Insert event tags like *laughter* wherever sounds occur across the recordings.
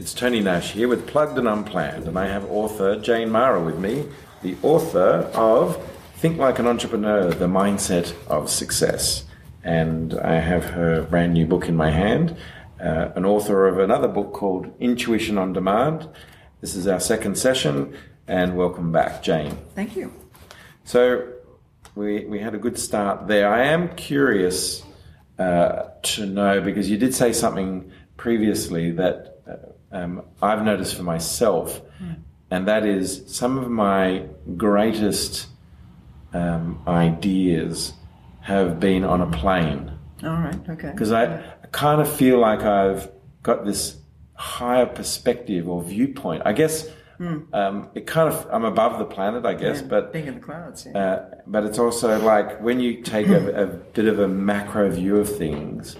It's Tony Nash here with Plugged and Unplanned, and I have author Jane Mara with me, the author of Think Like an Entrepreneur The Mindset of Success. And I have her brand new book in my hand, uh, an author of another book called Intuition on Demand. This is our second session, and welcome back, Jane. Thank you. So, we, we had a good start there. I am curious uh, to know because you did say something previously that uh, um, I've noticed for myself, mm. and that is some of my greatest um, ideas have been on a plane. All right, okay. Because I, I kind of feel like I've got this higher perspective or viewpoint. I guess mm. um, it kind of I'm above the planet, I guess, yeah, but being in the clouds. Yeah. Uh, but it's also like when you take a, a, bit of a macro view of things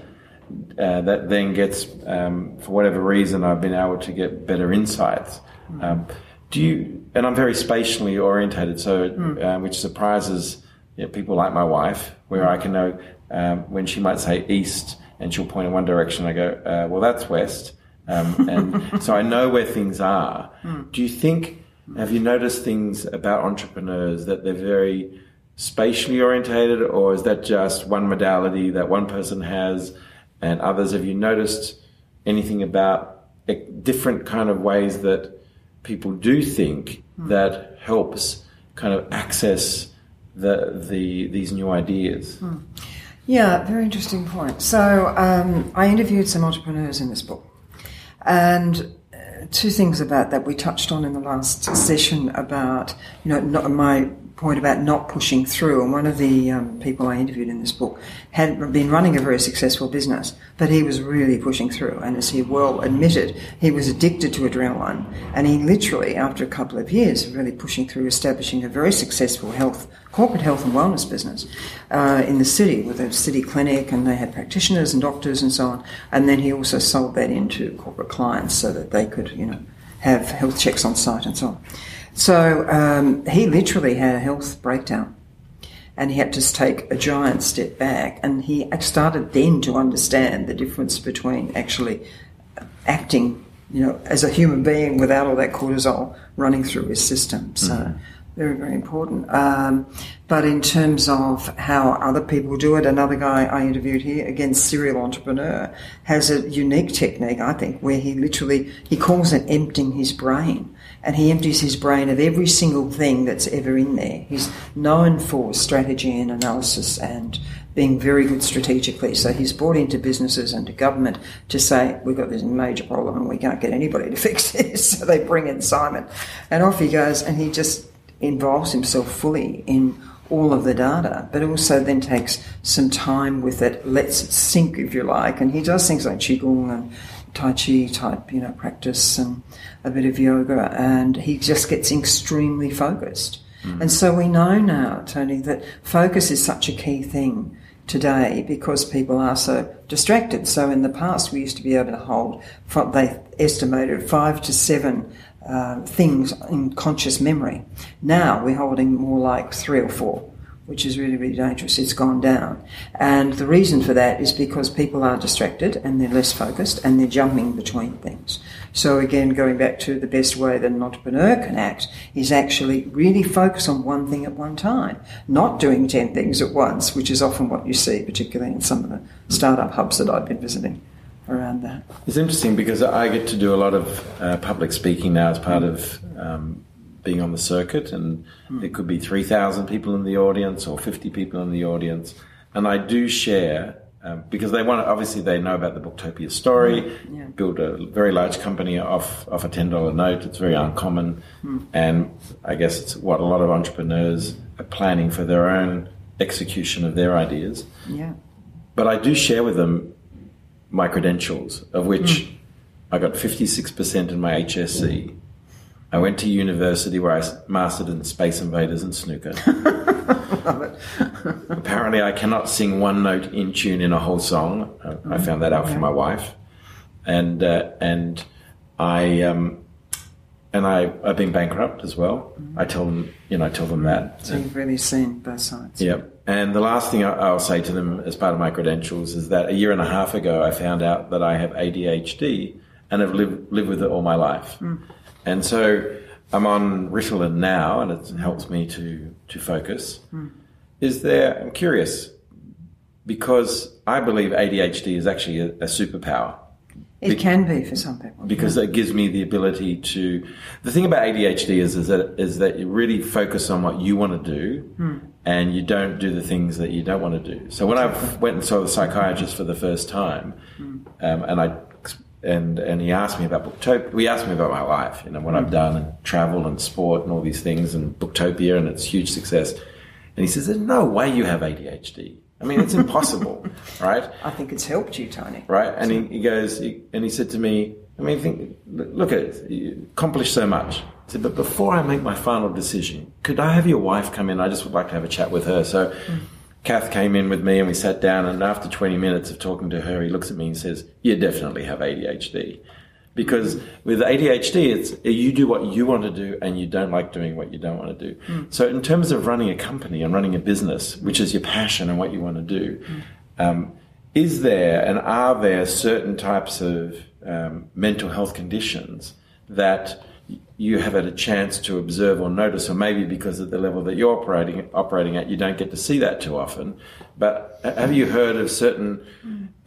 uh, that then gets, um, for whatever reason, I've been able to get better insights. Mm. Um, do you? And I'm very spatially orientated, so mm. uh, which surprises you know, people like my wife, where I can know um, when she might say east and she'll point in one direction. I go, uh, well, that's west, um, and *laughs* so I know where things are. Mm. Do you think? Have you noticed things about entrepreneurs that they're very spatially orientated, or is that just one modality that one person has? And others. Have you noticed anything about different kind of ways that people do think mm. that helps kind of access the, the these new ideas? Mm. Yeah, very interesting point. So um, I interviewed some entrepreneurs in this book, and uh, two things about that we touched on in the last session about you know not, my point about not pushing through. And one of the um, people I interviewed in this book had been running a very successful business, but he was really pushing through. And as he well admitted, he was addicted to adrenaline. And he literally, after a couple of years of really pushing through, establishing a very successful health, corporate health and wellness business uh, in the city with a city clinic, and they had practitioners and doctors and so on. And then he also sold that into corporate clients so that they could, you know, have health checks on site and so on. So um, he literally had a health breakdown and he had to take a giant step back and he started then to understand the difference between actually acting you know as a human being without all that cortisol running through his system so mm-hmm. Very very important um, but in terms of how other people do it another guy i interviewed here again serial entrepreneur has a unique technique i think where he literally he calls it emptying his brain and he empties his brain of every single thing that's ever in there. He's known for strategy and analysis and being very good strategically. So he's brought into businesses and to government to say, we've got this major problem and we can't get anybody to *laughs* fix this. So they bring in Simon. And off he goes and he just involves himself fully in all of the data, but also then takes some time with it, lets it sink, if you like. And he does things like Qigong and Tai Chi type, you know, practice and a bit of yoga, and he just gets extremely focused. Mm. And so we know now, Tony, that focus is such a key thing today because people are so distracted. So in the past, we used to be able to hold, they estimated five to seven uh, things in conscious memory. Now we're holding more like three or four which is really, really dangerous. It's gone down. And the reason for that is because people are distracted and they're less focused and they're jumping between things. So again, going back to the best way that an entrepreneur can act is actually really focus on one thing at one time, not doing 10 things at once, which is often what you see, particularly in some of the startup hubs that I've been visiting around that. It's interesting because I get to do a lot of uh, public speaking now as part of um, being on the circuit, and mm. there could be 3,000 people in the audience or 50 people in the audience. And I do share um, because they want to, obviously they know about the Booktopia story, mm. yeah. build a very large company off, off a $10 note. It's very uncommon. Mm. And I guess it's what a lot of entrepreneurs are planning for their own execution of their ideas. Yeah. But I do share with them my credentials, of which mm. I got 56% in my HSC. I went to university where I mastered in Space Invaders and snooker. *laughs* Apparently, I cannot sing one note in tune in a whole song. I, mm-hmm. I found that out from my wife, and uh, and I um, and I I've been bankrupt as well. Mm-hmm. I tell them, you know, I tell them that. So you've really seen both sides. Yep. And the last thing I'll say to them as part of my credentials is that a year and a half ago, I found out that I have ADHD and have lived lived with it all my life. Hmm. And so I'm on Ritalin now, and it helps me to to focus. Hmm. Is there? I'm curious because I believe ADHD is actually a, a superpower It can be for some people. because it gives me the ability to. The thing about ADHD is is that is that you really focus on what you want to do, hmm. and you don't do the things that you don't want to do. So when I went and saw the psychiatrist for the first time, hmm. um, and I and and he asked me about Booktopia. We asked me about my life, you know, what I've hmm. done and travel and sport and all these things, and Booktopia and its huge success. And he says, "There's no way you have ADHD. I mean, it's impossible, *laughs* right?" I think it's helped you, Tony. right? And he, he goes, he, and he said to me, I mean, think, look at it, you accomplished so much. He said, but before I make my final decision, could I have your wife come in? I just would like to have a chat with her. So mm. Kath came in with me and we sat down and after 20 minutes of talking to her, he looks at me and says, you definitely have ADHD. Because with ADHD, it's you do what you want to do and you don't like doing what you don't want to do. So in terms of running a company and running a business, which is your passion and what you want to do, um, is there and are there certain types of um, mental health conditions that you have had a chance to observe or notice, or maybe because at the level that you're operating operating at, you don't get to see that too often. But have you heard of certain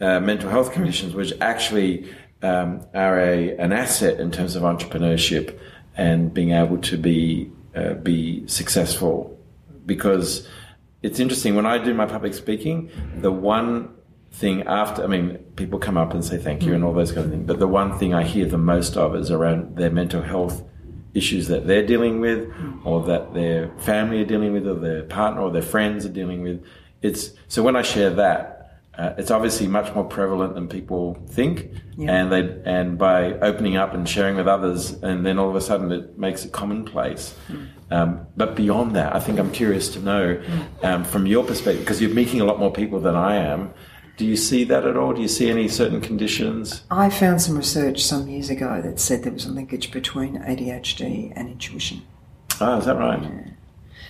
uh, mental health conditions which actually um, are a an asset in terms of entrepreneurship and being able to be uh, be successful? Because it's interesting when I do my public speaking, the one thing after I mean, people come up and say thank you and all those kind of things, but the one thing I hear the most of is around their mental health issues that they're dealing with or that their family are dealing with or their partner or their friends are dealing with. It's so when I share that, uh, it's obviously much more prevalent than people think, and they and by opening up and sharing with others, and then all of a sudden it makes it commonplace. Um, but beyond that, I think I'm curious to know um, from your perspective because you're meeting a lot more people than I am. Do you see that at all? Do you see any certain conditions? I found some research some years ago that said there was a linkage between ADHD and intuition. Oh, is that right?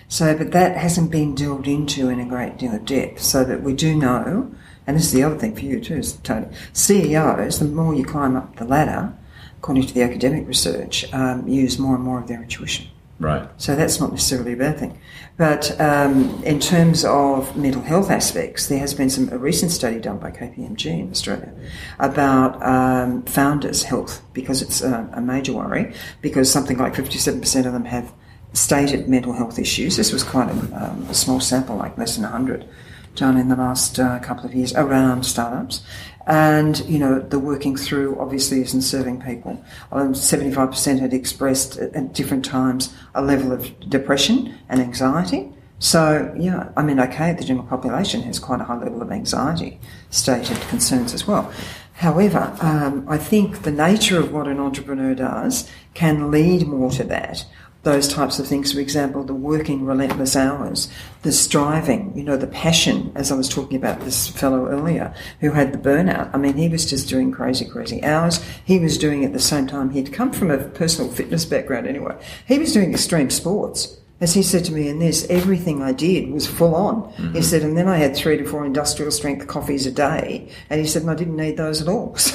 So, but that hasn't been delved into in a great deal of depth, so that we do know, and this is the other thing for you too, Tony, CEOs, the more you climb up the ladder, according to the academic research, um, use more and more of their intuition. Right. So that's not necessarily a bad thing. But um, in terms of mental health aspects, there has been some a recent study done by KPMG in Australia about um, founders' health because it's a, a major worry because something like 57% of them have stated mental health issues. This was quite a, um, a small sample, like less than 100 done in the last uh, couple of years around startups. And, you know, the working through obviously isn't serving people. Um, 75% had expressed at, different times a level of depression and anxiety. So, yeah, I mean, okay, the general population has quite a high level of anxiety stated concerns as well. However, um, I think the nature of what an entrepreneur does can lead more to that those types of things. For example, the working relentless hours, the striving, you know, the passion, as I was talking about this fellow earlier who had the burnout. I mean, he was just doing crazy, crazy hours. He was doing at the same time, he'd come from a personal fitness background anyway. He was doing extreme sports. As he said to me in this, everything I did was full on. He mm-hmm. said, and then I had three to four industrial strength coffees a day. And he said, and I didn't need those at all. *laughs*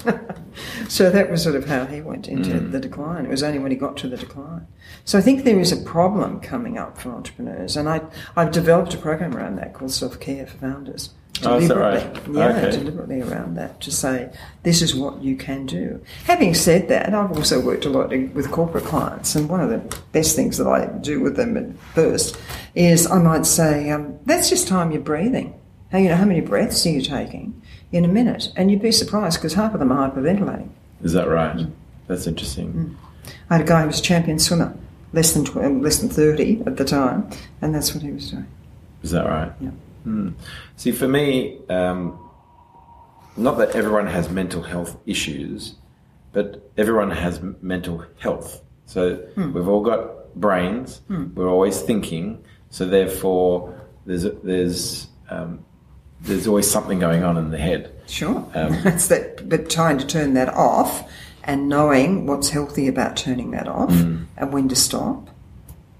So, so that was sort of how he went into mm. the decline. It was only when he got to the decline. So I think there is a problem coming up for entrepreneurs. And I, I've developed a program around that called Self Care for Founders. Oh, Deliberately, right? yeah, Okay. deliberately around that to say this is what you can do. Having said that, I've also worked a lot with corporate clients, and one of the best things that I do with them at first is I might say, um, "That's just time you're breathing. How you know how many breaths are you taking in a minute?" And you'd be surprised because half of them are hyperventilating. Is that right? That's interesting. I had a guy who was a champion swimmer, less than tw- less than thirty at the time, and that's what he was doing. Is that right? Yeah. Hmm. See, for me, um, not that everyone has mental health issues, but everyone has mental health. So we've all got brains. We're always thinking. So therefore, there's there's um, there's always something going on in the head. Sure. Um, *laughs* That's that, but trying to turn that off and knowing what's healthy about turning that off Mm. and when to stop.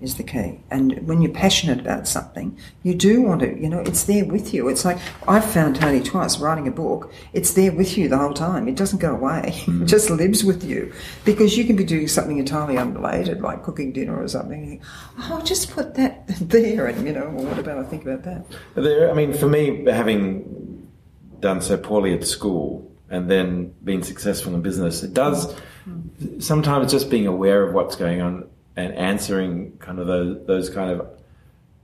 Is the key. And when you're passionate about something, you do want to, you know, it's there with you. It's like I've found Tony twice writing a book. It's there with you the whole time. It doesn't go away. *laughs* It mm. just lives with you because you can be doing something entirely unrelated, like cooking dinner or something. And think, oh, I'll just put that *laughs* there, and you know, well, what about I think about that? There, I mean, for me, having done so poorly at school and then being successful in business, it does mm. sometimes just being aware of what's going on and answering kind of those, those kind of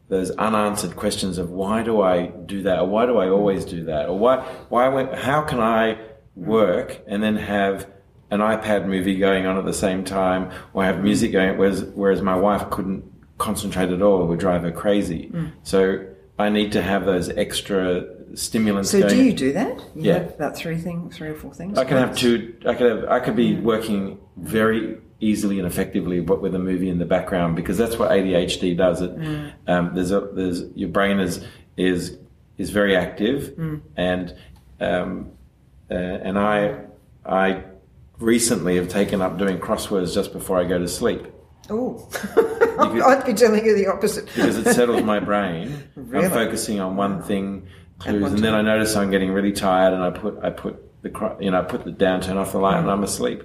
those unanswered questions of why do I do that or why do I always do that or why why how can I work and then have an iPad movie going on at the same time or have music going whereas whereas my wife couldn't concentrate at all it would drive her crazy Mm. so I need to have those extra stimulants So do you do that? You Yeah. have about three things, three or four things. I can have two. I could have. I could be working very easily and effectively, but with a movie in the background because that's what ADHD does. It um, there's a there's your brain is is is very active, and um, uh, and I I recently have taken up doing crosswords just before I go to sleep Oh, I'd be telling you the opposite. because it settles my brain. *laughs* Really? I'm focusing on one thing, clues, one and then I notice I'm getting really tired, and I put I put the you know I put the down, turn off the light, and I'm asleep.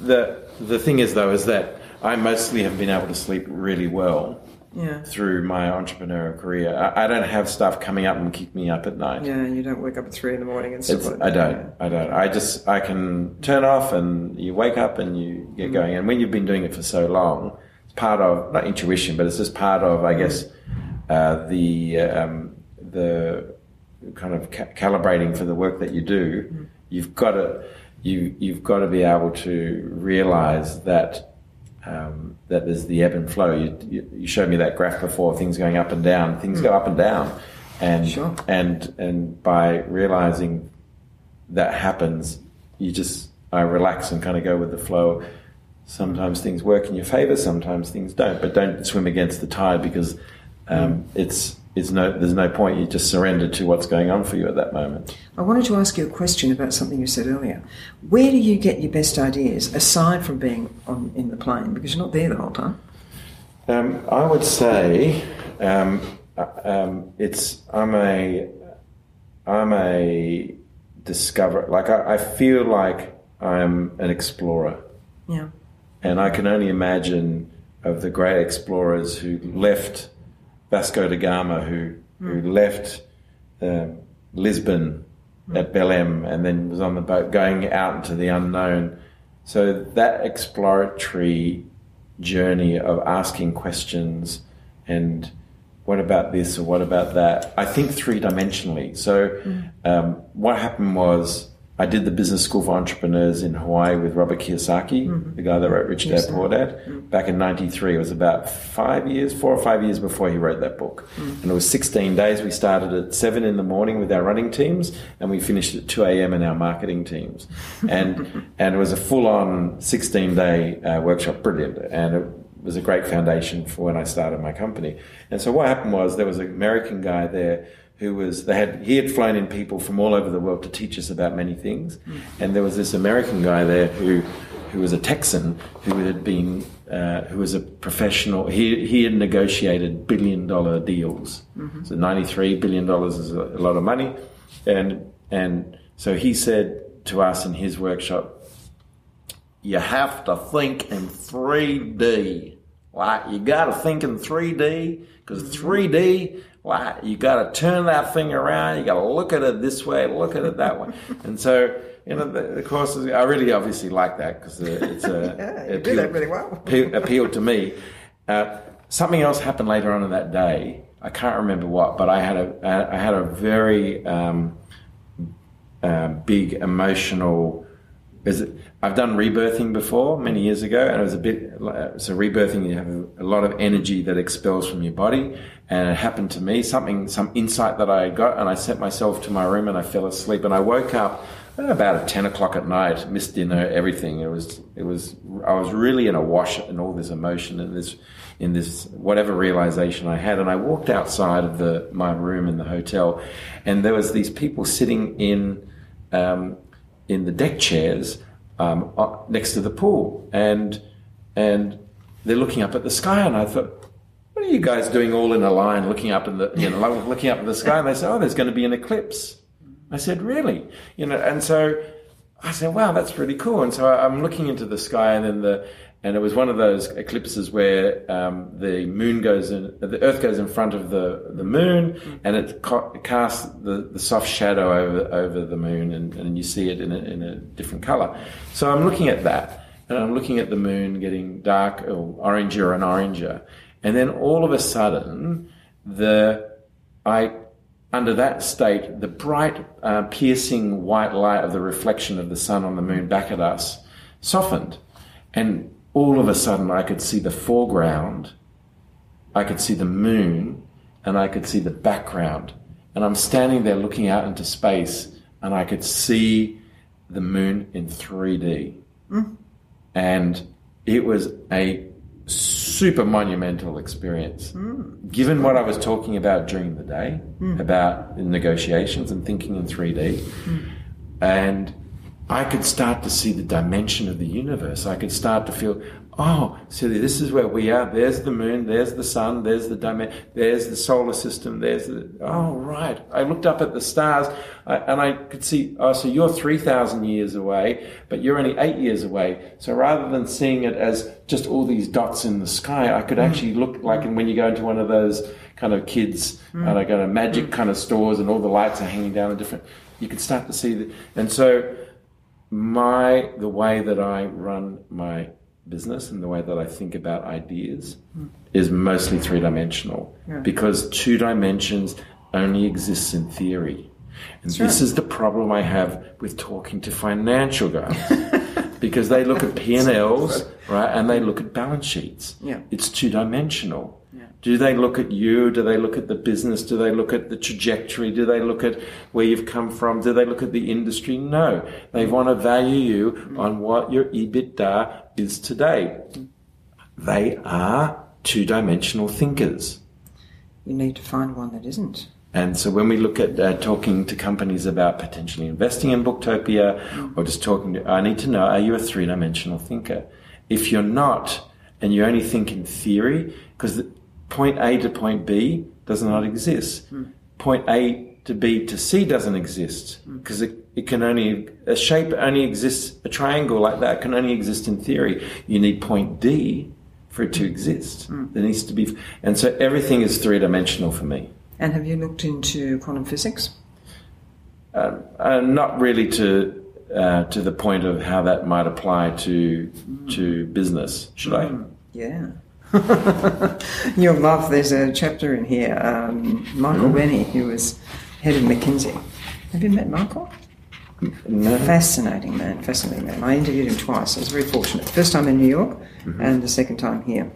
The the thing is though is that I mostly have been able to sleep really well Yeah. through my entrepreneurial career. I, I don't have stuff coming up and keep me up at night. Yeah, you don't wake up at three in the morning and stuff like I don't. I don't. I just I can turn off and you wake up and you get going. And when you've been doing it for so long, it's part of not intuition, but it's just part of I guess uh, the um, the kind of ca- calibrating for the work that you do. You've got to you you've got to be able to realize that. Um, that there's the ebb and flow. You, you, you showed me that graph before, things going up and down. Things go up and down, and Sure. and and by realizing that happens, you just I relax and kind of go with the flow. Sometimes things work in your favor, sometimes things don't. But don't swim against the tide because um, it's it's no there's no point. You just surrender to what's going on for you at that moment. I wanted to ask you a question about something you said earlier. Where do you get your best ideas aside from being on in the plane because you're not there the whole time? Um, I would say um, um, it's I'm a I'm a discover like I, I feel like I'm an explorer. Yeah. And I can only imagine of the great explorers who left Vasco da Gama, who, who left um, Lisbon at Belém and then was on the boat going out into the unknown. So that exploratory journey of asking questions and what about this or what about that? I think three dimensionally. So um, what happened was I did the business school for entrepreneurs in Hawaii with Robert Kiyosaki, mm-hmm. the guy that wrote Rich Dad Poor Dad, mm-hmm. back in '93. It was about five years, four or five years before he wrote that book, mm-hmm. and it was 16 days. We started at seven in the morning with our running teams, and we finished at 2 a.m. in our marketing teams, and *laughs* and it was a full-on 16-day uh, workshop. Brilliant, and it was a great foundation for when I started my company. And so what happened was there was an American guy there who was they had he had flown in people from all over the world to teach us about many things, and there was this American guy there who who was a Texan who had been uh, who was a professional. He he had negotiated billion dollar deals. So ninety three billion dollars is a, a lot of money, and and so he said to us in his workshop, you have to think in 3D. Like, you got to think in 3D because 3D, like, you got to turn that thing around. You got to look at it this way, look at it that way. *laughs* and so, you know, the, the courses, I really obviously like that because it's a. *laughs* Yeah, you it do that appealed- really well. *laughs* appeal- appealed to me. Uh, something else happened later on in that day. I can't remember what, but I had a I had a very um, uh, big emotional. Is it, I've done rebirthing before many years ago, and it was a bit. So rebirthing, you have a, lot of energy that expels from your body, and it happened to me. Something, some insight that I got, and I sent myself to my room, and I fell asleep, and I woke up about at ten o'clock at night, missed dinner, everything. It was, it was. I was really in a wash in all this emotion and this, in this whatever realization I had, and I walked outside of the my room in the hotel, and there was these people sitting in. Um, in the deck chairs um, next to the pool, and and they're looking up at the sky, and I thought, what are you guys doing all in a line, looking up in the you know looking up at the sky? And they said, oh, there's going to be an eclipse. I said, really? You know, and so I said, wow, that's pretty cool. And so I'm looking into the sky, and then the and it was one of those eclipses where um, the moon goes in, the Earth goes in front of the, the moon, and it, ca- casts the, the soft shadow over over the moon, and, and you see it in a, in a different color. So I'm looking at that, and I'm looking at the moon getting dark or oranger and oranger, and then all of a sudden, the I under that state, the bright, uh, piercing white light of the reflection of the sun on the moon back at us softened, and all of a sudden I could see the foreground, I could see the moon, and I could see the background. And I'm standing there looking out into space, and I could see the moon in 3D. Mm. And it was a super monumental experience. Mm. Given what I was talking about during the day, mm. about negotiations and thinking in 3D, mm. and I could start to see the dimension of the universe. I could start to feel, oh, so this is where we are. There's the moon, there's the sun, there's the dimension, there's the solar system, there's the, oh, right. I looked up at the stars and I could see, oh, so you're 3,000 years away, but you're only eight years away. So rather than seeing it as just all these dots in the sky, I could mm. actually look like and when you go into one of those kind of kids, mm. uh, like kind of magic mm. kind of stores and all the lights are hanging down and different, you could start to see the, and so, my the way that I run my business and the way that I think about ideas mm. is mostly three dimensional yeah. because two dimensions only exists in theory. And sure. this is the problem I have with talking to financial guys. *laughs* because they look at P&Ls, right, and they look at balance sheets. Yeah. It's two Do they look at you? Do they look at the business? Do they look at the trajectory? Do they look at where you've come from? Do they look at the industry? No. They want to value you on what your EBITDA is today. They are two dimensional thinkers. You need to find one that isn't. And so when we look at uh, talking to companies about potentially investing in Booktopia mm. or just talking to, I need to know, are you a three dimensional thinker? If you're not, and you only think in theory, because point A to point B does not exist. Mm. Point A to B to C doesn't exist because hmm. it, it can only, a shape only exists, a triangle like that can only exist in theory. You need point D for it to exist. Mm. There needs to be, and so everything is three dimensional for me. And have you looked into quantum physics? Uh, uh, not really to uh, to the point of how that might apply to mm. to business. Should I? Hmm. Yeah. *laughs* You'll love, there's a chapter in here. Um, Michael mm. Rennie, who was head of McKinsey. Have you met Michael? No. Fascinating man, fascinating man. I interviewed him twice. I was very fortunate. First time in New York, mm-hmm. and the second time here,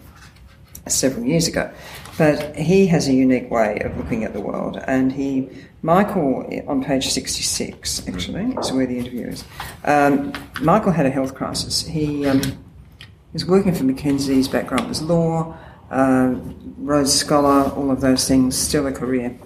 several years ago. But he has a unique way of looking at the world, and he, Michael, on page 66, actually, mm-hmm. is where the interview is. Um, Michael had a health crisis. He um, he was working for McKinsey, his background was law, uh, Rhodes Scholar, all of those things, still a career,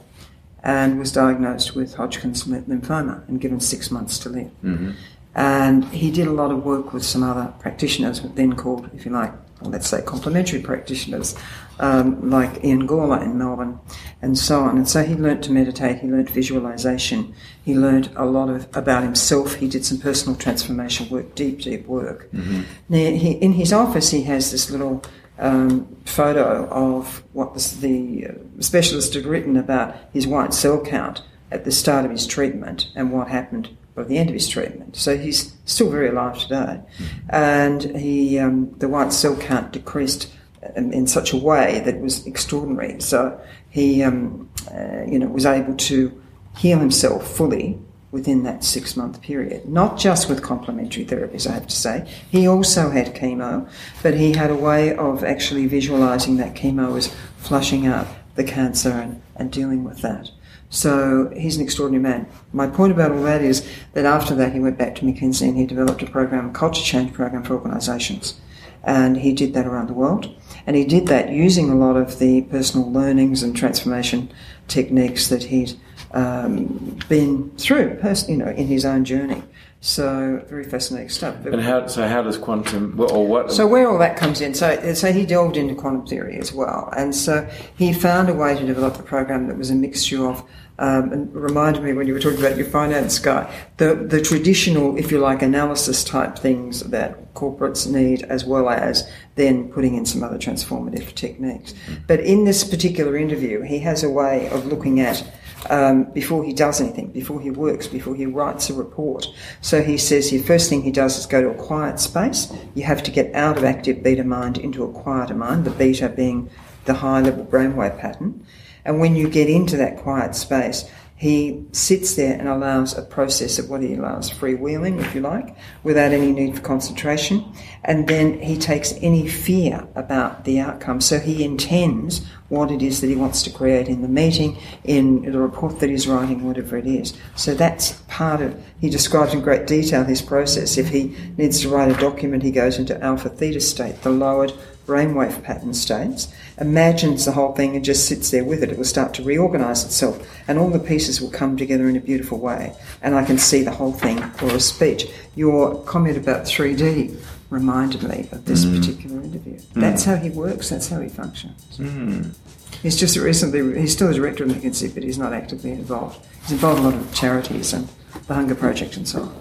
and was diagnosed with Hodgkin's lymphoma and given six months to live. Mm-hmm. And he did a lot of work with some other practitioners, then called, if you like, let's say complementary practitioners, um, like Ian Gawler in Melbourne, and so on. And so he learnt to meditate, he learnt visualization, he learnt a lot of about himself. He did some personal transformation work, deep, deep work. Mm-hmm. Now, he, in his office, he has this little um, photo of what the specialist had written about his white cell count at the start of his treatment and what happened by the end of his treatment. So he's still very alive today, and he um, the white cell count decreased in, in, such a way that was extraordinary. So he, um, uh, you know, was able to heal himself fully within that six month period. Not just with complementary therapies, I have to say. He also had chemo, but he had a way of actually visualizing that chemo as flushing out the cancer and, and dealing with that. So he's an extraordinary man. My point about all that is that after that he went back to McKinsey and he developed a program, a culture change program for organisations. And he did that around the world. And he did that using a lot of the personal learnings and transformation techniques that he'd um, been through, you know, in his own journey. So very fascinating stuff. And how so? How does quantum or what? So where all that comes in, so so he delved into quantum theory as well, and so he found a way to develop a program that was a mixture of. Um, and reminded me when you were talking about your finance guy, the the traditional, if you like, analysis type things that corporates need, as well as then putting in some other transformative techniques. But in this particular interview, he has a way of looking at um, before he does anything, before he works, before he writes a report. So he says the first thing he does is go to a quiet space. You have to get out of active beta mind into a quieter mind, the beta being the high level brainwave pattern. And when you get into that quiet space, he sits there and allows a process of what he allows freewheeling, if you like, without any need for concentration. And then he takes any fear about the outcome. So he intends what it is that he wants to create in the meeting, in the report that he's writing, whatever it is. So that's part of, he describes in great detail his process. If he needs to write a document, he goes into alpha theta state, the lowered brainwave pattern states, imagines the whole thing and just sits there with it. It will start to reorganize itself, and all the pieces will come together in a beautiful way. And I can see the whole thing for a speech. Your comment about 3D reminded me of this mm. particular interview. Mm. That's how he works, that's how he functions. Mm. He's just recently, he's still a director of McKinsey, but he's not actively involved. He's involved in a lot of charities and the Hunger Project and so on.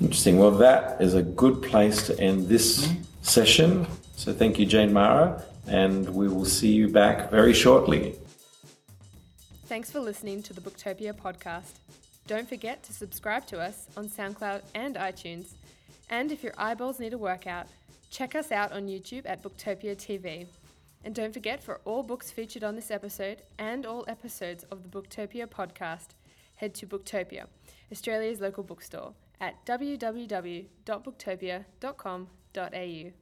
Interesting. Well, that is a good place to end this mm. session. So thank you, Jane Mara, and we will see you back very shortly. Thanks for listening to the Booktopia podcast. Don't forget to subscribe to us on SoundCloud and iTunes. And if your eyeballs need a workout, check us out on YouTube at Booktopia TV. And don't forget for all books featured on this episode and all episodes of the Booktopia podcast, head to Booktopia, Australia's local bookstore, at www.booktopia.com.au.